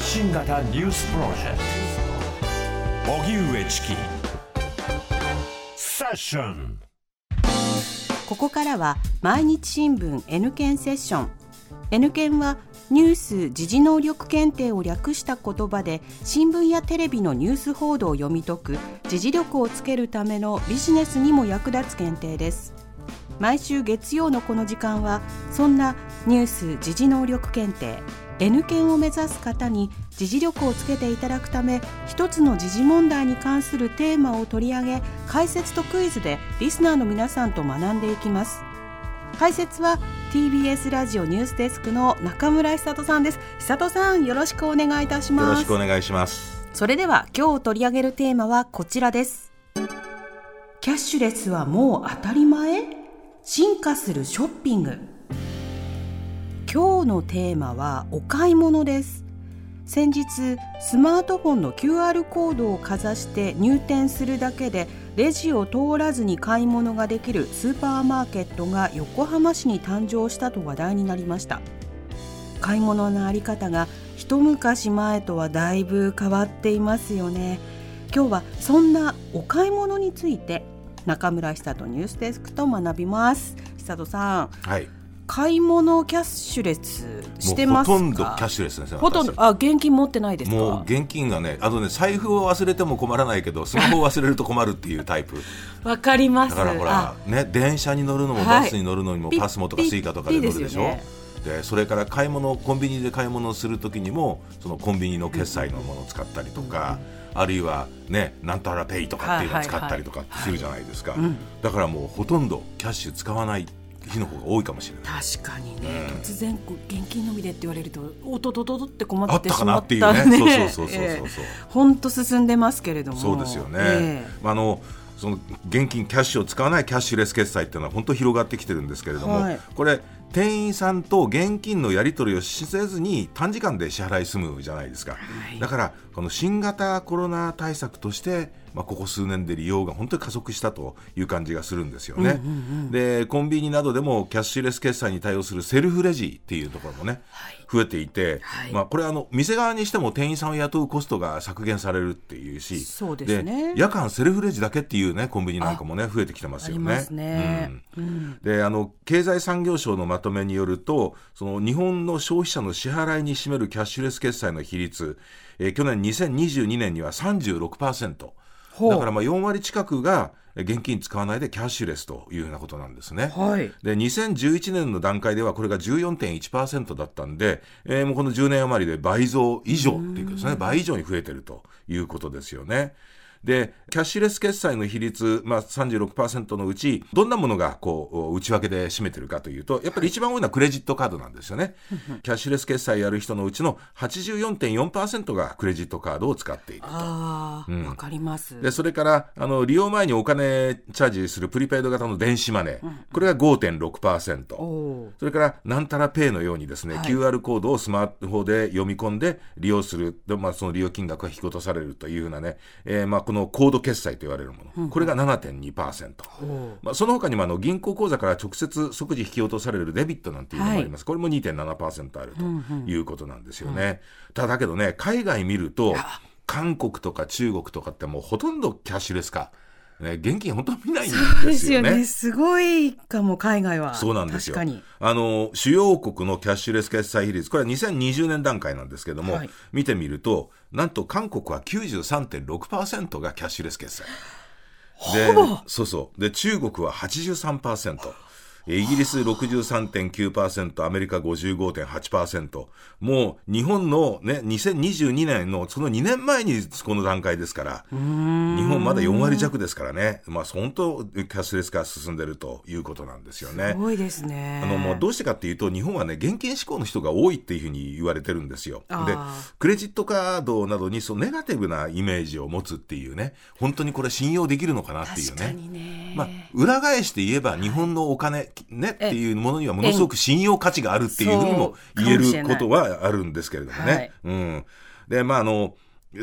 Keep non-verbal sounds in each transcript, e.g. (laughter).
発信型ニュースプロジェクト。荻上チキ。セッション。ここからは毎日新聞 N 検セッション。N 検はニュース・時事能力検定を略した言葉で新聞やテレビのニュース報道を読み解く時事力をつけるためのビジネスにも役立つ検定です。毎週月曜のこの時間はそんなニュース・時事能力検定。N 検を目指す方に時事力をつけていただくため一つの時事問題に関するテーマを取り上げ解説とクイズでリスナーの皆さんと学んでいきます。解説は TBS ラジオニュースデスクの中村久人さんです。久人さんよろしくお願いいたします。よろしくお願いします。それでは今日取り上げるテーマはこちらです。キャッシュレスはもう当たり前？進化するショッピング今日のテーマはお買い物です。先日スマートフォンの QR コードをかざして入店するだけでレジを通らずに買い物ができるスーパーマーケットが横浜市に誕生したと話題になりました。買い物のあり方が一昔前とはだいぶ変わっていますよね。今日はそんなお買い物について中村久人ニュースデスクと学びます。久人さん。はい。買い物キャッシュレスしてますほとんどキャッシュレスですねほとんどあ現金持ってないですか？もう現金がねあとね財布を忘れても困らないけど (laughs) スマホを忘れると困るっていうタイプ。わかります。だからほらね電車に乗るのもはい。バスに乗るのにもピッ、パスモとかスイカとかで乗るでしょ？でそれから買い物コンビニで買い物をするときにもそのコンビニの決済のものを使ったりとか、あるいはねなんたらペイとかっていうのを使ったりとかするじゃないですか、だからもうほとんどキャッシュ使わない日の方が多いかもしれない。確かにね、突然こう現金のみでって言われるとおととととって困あったかなってしまっっていうね。たねそうそうそうそう。そ (laughs) う本当進んでますけれども。そうですよね、ええまあ、あのその現金キャッシュを使わないキャッシュレス決済っていうのは本当広がってきてるんですけれども、はい。これ店員さんと現金のやり取りをしせずに短時間で支払い済むじゃないですか、いだからこの新型コロナ対策として、まあ、ここ数年で利用が本当に加速したという感じがするんですよね、でコンビニなどでもキャッシュレス決済に対応するセルフレジっていうところもね、増えていて、はい。まあ、これはあの店側にしても店員さんを雇うコストが削減されるっていうしそうですね。夜間セルフレジだけっていうねコンビニなんかもね増えてきてますよね。ありますね。うん。であの経済産業省のまとめによるとその日本の消費者の支払いに占めるキャッシュレス決済の比率、えー去年2022年には36%。だからまあ4割近くがえー現金使わないでキャッシュレスというようなことなんですね。はいで2011年の段階ではこれが14.1%だったんで、えーもうこの10年余りで倍増以上っていうかですね倍以上に増えてるということですよね。でキャッシュレス決済の比率、まあ、36%のうちどんなものがこう内訳で占めてるかというとやっぱり一番多いのはクレジットカードなんですよね。キャッシュレス決済やる人のうちの84.4%がクレジットカードを使っていると。ああわ、かりますでそれからあの利用前にお金チャージするプリペイド型の電子マネー、これが5.6%。おーそれから、なんたらペイのようにですね、はい QR コードをスマートフォンで読み込んで利用する。で、まあ、その利用金額が引き落とされるというふうなね、えーまあ、このコード決済と言われるもの。これが7.2%。まあ、その他にもあの銀行口座から直接即時引き落とされるデビットなんていうのもあります。これも2.7%あるということなんですよね。ただだけどね、海外見ると、韓国とか中国とかってもうほとんどキャッシュレス化。ね、現金本当に見ないんそうでですすよよね。ねすごいかも海外はそうなんですよ。確かにあの、主要国のキャッシュレス決済比率、これは2020年段階なんですけども、はい見てみると、なんと韓国は93.6%がキャッシュレス決済。で、そうそう。で、中国は83%。えイギリス63.9%、アメリカ55.8%。もう日本のね、2022年のその2年前にこの段階ですから、日本まだ4割弱ですからね、まあ本当キャッシュレス化進んでるということなんですよねす。ごいですねあのもうどうしてかっていうと、日本はね、現金志向の人が多いっていうふうに言われてるんですよ。で、クレジットカードなどにそのネガティブなイメージを持つっていうね、本当にこれ信用できるのかなっていう確かね。にね、まあ、裏返して言えば、日本のお金、ね、っていうものにはものすごく信用価値があるっていうふうにも言えることはあるんですけれどもね。はいうん。で、まあ、あの、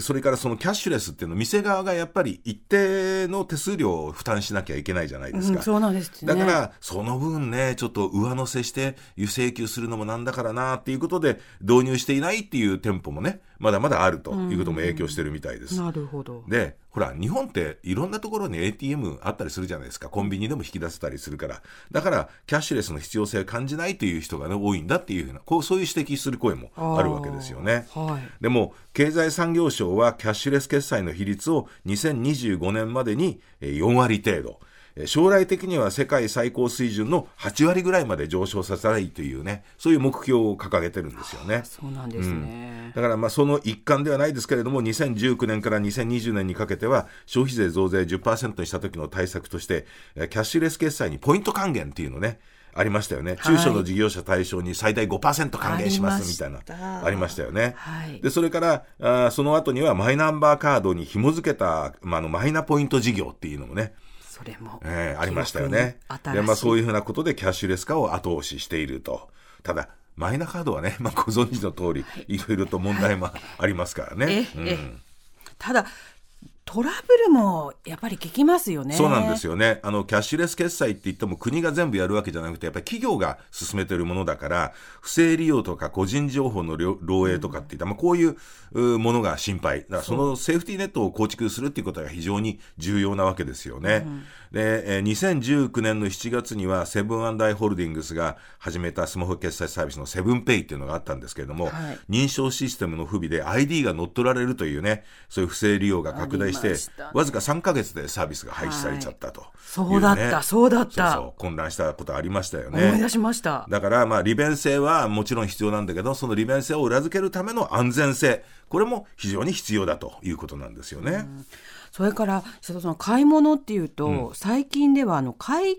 それからそのキャッシュレスっていうのは店側がやっぱり一定の手数料を負担しなきゃいけないじゃないですか。うん、そうなんですねだから、その分ね、ちょっと上乗せして、輸請求するのもなんだからなっていうことで、導入していないっていう店舗もね、まだまだあるということも影響してるみたいです。なるほど。でほら日本っていろんなところに ATM あったりするじゃないですかコンビニでも引き出せたりするからだからキャッシュレスの必要性を感じないという人が、ね、多いんだっていうふうなこうそういう指摘する声もあるわけですよね。はい。でも経済産業省はキャッシュレス決済の比率を2025年までにえー4割程度えー将来的には世界最高水準の8割ぐらいまで上昇させたいというねそういう目標を掲げてるんですよね。そうなんですね。だからまあその一環ではないですけれども、2019年から2020年にかけては、消費税増税10%にした時の対策として、えーキャッシュレス決済にポイント還元っていうのね、ありましたよね、中小の事業者対象に最大5%還元しますみたいな、ありましたありましたよね。はいでそれからあーその後にはマイナンバーカードに紐付けた、まあ、あのマイナポイント事業っていうのもね、それも。えーありましたよね。で、まあそういうふうなことでキャッシュレス化を後押ししていると。ただ、マイナカードはね、(laughs) まあご存知の通り、いろいろと問題もありますからね。ええただトラブルもやっぱり聞きますよね。そうなんですよ。よね。あの、キャッシュレス決済って言っても国が全部やるわけじゃなくて、やっぱり企業が進めているものだから、不正利用とか個人情報の漏漏洩とかっていった、まあこういううものが心配。だからそのセーフティーネットを構築するっていうことが非常に重要なわけですよね。で、えー2019年の7月にはセブンアイ・ホールディングスが始めたスマホ決済サービスのセブンペイっていうのがあったんですけれども、はい認証システムの不備で ID が乗っ取られるというね、そういう不正利用が拡大してしたね、わずか3ヶ月でサービスが廃止されちゃったというね、そうだったそうだった。そうそう混乱したことありましたよ思い出ね。しました。だから、まあ、利便性はもちろん必要なんだけど、その利便性を裏付けるための安全性、これも非常に必要だということなんですよね。それから瀬戸さん買い物っていうと、最近ではあの環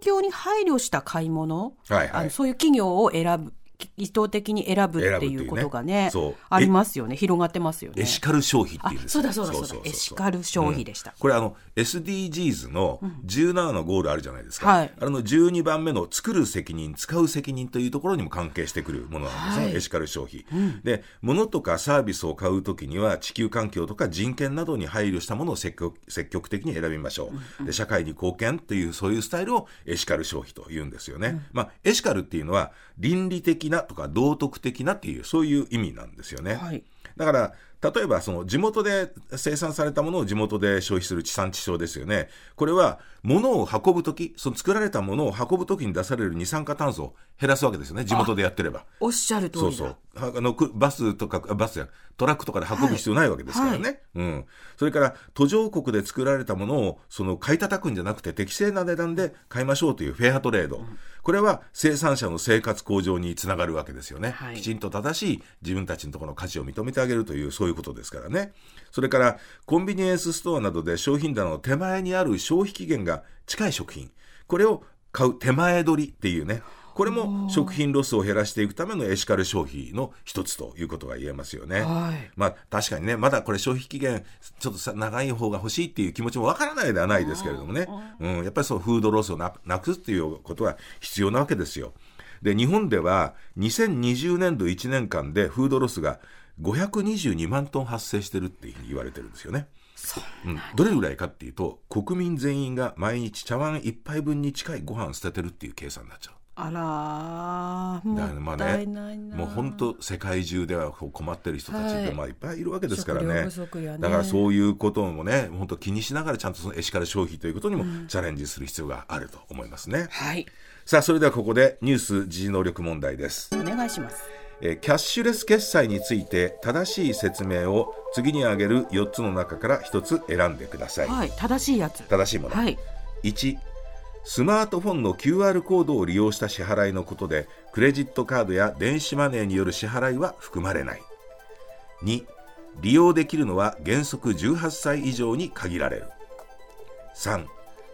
境に配慮した買い物、はいはい。あのそういう企業を選ぶ意図的に選ぶっていうことがねそう。ありますよね。広がってますよね。エシカル消費ってあいうんですそうだそうだ。そうだエシカル消費でした。これあの SDGs の17のゴールあるじゃないですか、はい。あの12番目の作る責任使う責任というところにも関係してくるものなんですね、はい。エシカル消費、で物とかサービスを買うときには地球環境とか人権などに配慮したものを積極積極的に選びましょう、で社会に貢献というそういうスタイルをエシカル消費というんですよね、まあ、エシカルっていうのは倫理的なとか道徳的なっていうそういう意味なんですよね、はいだから、例えばその地元で生産されたものを地元で消費する地産地消ですよね。これは物を運ぶとき、その作られたものを運ぶときに出される二酸化炭素を減らすわけですよね。地元でやってれば。おっしゃる通りだ。そうそう。はあのくバスとか、あバスやトラックとかで運ぶ必要ないわけですからね。はいうん。それから、途上国で作られたものを、その買い叩くんじゃなくて適正な値段で買いましょうというフェアトレード。これは生産者の生活向上につながるわけですよね。はいきちんと正しい自分たちのところの価値を認めてあげるという、そういうことですからね。それから、コンビニエンスストアなどで商品棚の手前にある消費期限が近い食品。これを買う手前取りっていうね。これも食品ロスを減らしていくためのエシカル消費の一つということが言えますよね。はいまあ確かにね、まだこれ消費期限ちょっとさ長い方が欲しいっていう気持ちもわからないではないですけれどもね。うん、やっぱりそのフードロスをななくすっていうことは必要なわけですよ。で、日本では2020年度1年間でフードロスが522万トン発生してるっていうふうに言われてるんですよね。うん、どれぐらいかっていうと国民全員が毎日茶碗一杯分に近いご飯捨ててるっていう計算になっちゃう。あらだからまあねないな、もう本当世界中では困ってる人たちってはい。まあいっぱいいるわけですからね。ね。だからそういうこともね本当気にしながらちゃんとそのエシカル消費ということにもチャレンジする必要があると思いますね、はい。さあそれではここでニュース時事能力問題です。お願いします。えーキャッシュレス決済について正しい説明を次に挙げる4つの中から1つ選んでください、はい正しいやつ。正しいもの、はい。1スマートフォンの QR コードを利用した支払いのことでクレジットカードや電子マネーによる支払いは含まれない。2利用できるのは原則18歳以上に限られる。3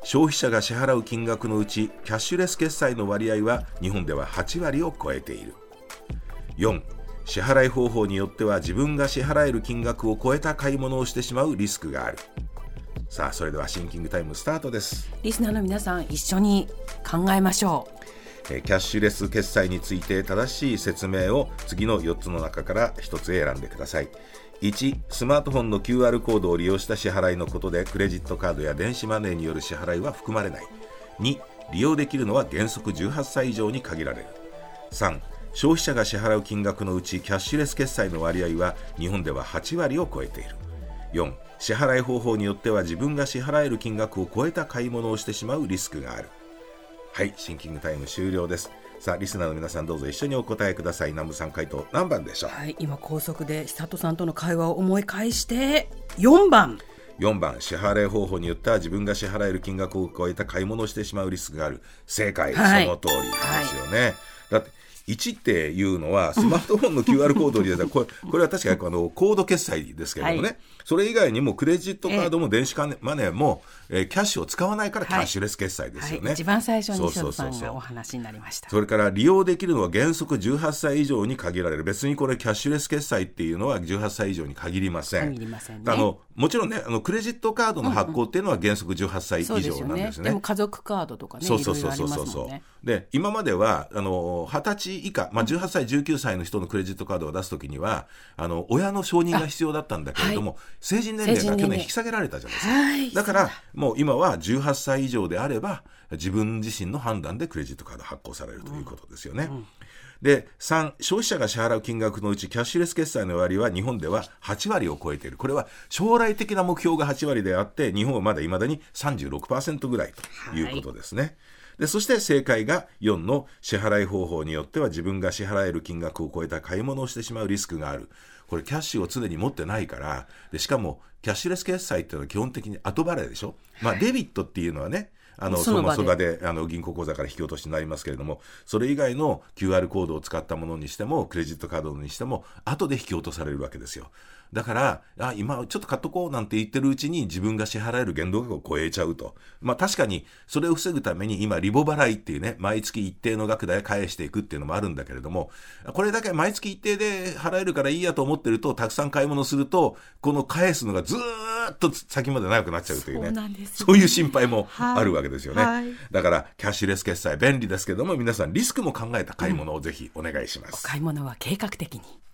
消費者が支払う金額のうちキャッシュレス決済の割合は日本では8割を超えている。4支払い方法によっては自分が支払える金額を超えた買い物をしてしまうリスクがある。さあそれではシンキングタイムスタートです。リスナーの皆さん一緒に考えましょえーキャッシュレス決済について正しい説明を次の4つの中から1つ選んでください。1スマートフォンの QR コードを利用した支払いのことでクレジットカードや電子マネーによる支払いは含まれない。2利用できるのは原則18歳以上に限られる。3消費者が支払う金額のうちキャッシュレス決済の割合は日本では8割を超えている4支払い方法によっては自分が支払える金額を超えた買い物をしてしまうリスクがある。はいシンキングタイム終了です。さあリスナーの皆さんどうぞ一緒にお答えください。南部さん回答何番でしょう？はい、今高速で久里さんとの会話を思い返して4番。4番支払い方法によっては自分が支払える金額を超えた買い物をしてしまうリスクがある。正解、はい。その通りですよね、だって1っていうのはスマートフォンの QR コードに入れたらこれこれは確かにあのコード決済ですけれどもね、はそれ以外にもクレジットカードも電子マネーも、えーキャッシュを使わないからキャッシュレス決済ですよね、はい、一番最初にそうそうそうお話になりました。それから利用できるのは原則18歳以上に限られる。別にこれキャッシュレス決済っていうのは18歳以上に限りません。限りませんね。あのもちろんねあのクレジットカードの発行っていうのは原則18歳以そうですよね。上なんですね。でも家族カードとかねそうそうそうそうそう。で今まではあの20歳以下、まあ、18歳19歳の人のクレジットカードを出すときにはあの親の承認が必要だったんだけれども、成人年齢が去年引き下げられたじゃないですか、はい。だからもう今は18歳以上であれば自分自身の判断でクレジットカード発行されるということですよね。で3消費者が支払う金額のうちキャッシュレス決済の割は日本では8割を超えている。これは将来的な目標が8割であって日本はまだいまだに36%ぐらいとい。うことですね。でそして正解が4の支払い方法によっては自分が支払える金額を超えた買い物をしてしまうリスクがある。これキャッシュを常に持ってないからでしかもキャッシュレス決済っていうのは基本的に後払いでしょ、まあ、デビットっていうのはねあのその場で。その場であの銀行口座から引き落としになりますけれどもそれ以外の QR コードを使ったものにしてもクレジットカードにしても後で引き落とされるわけですよだからあ今ちょっと買っとこうなんて言ってるうちに自分が支払える限度額を超えちゃうと。まあ確かにそれを防ぐために今リボ払いっていうね毎月一定の額で返していくっていうのもあるんだけれどもこれだけ毎月一定で払えるからいいやと思ってるとたくさん買い物するとこの返すのがずーっと先まで長くなっちゃうというねそうなんですよそういう心配もはい。あるわけですよね、はい。だからキャッシュレス決済便利ですけども皆さんリスクも考えた買い物をぜひお願いします、買い物は計画的に。はい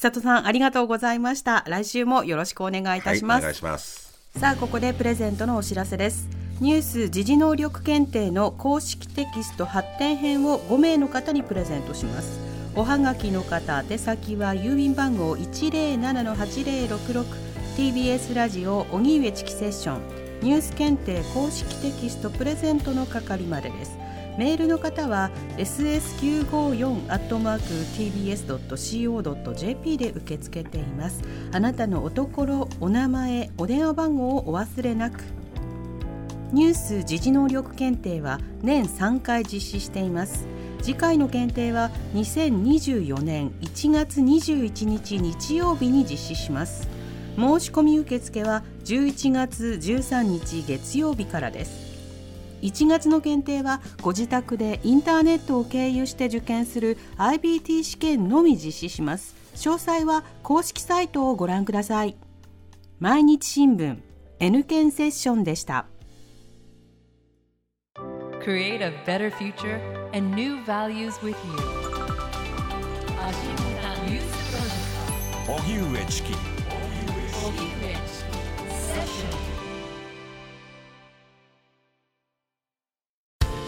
久里さんありがとうございました。来週もよろしくお願いいたします、はい、お願いします。さあここでプレゼントのお知らせです。ニュース時事能力検定の公式テキスト発展編を5名の方にプレゼントします。おはがきの方宛先は郵便番号 107-8066TBS ラジオ荻上チキセッション。ニュース検定公式テキストプレゼントの係までですメールの方は ss954-tbs.co.jp で受け付けています。あなたのおところお名前お電話番号をお忘れなく。ニュース時事能力検定は年3回実施しています。次回の検定は2024年1月21日日曜日に実施します。申し込み受付は11月13日月曜日からです。1月の検定はご自宅でインターネットを経由して受験する IBT 試験のみ実施します。詳細は公式サイトをご覧ください。毎日新聞 N 検セッションでした。Create a better future and new values with you.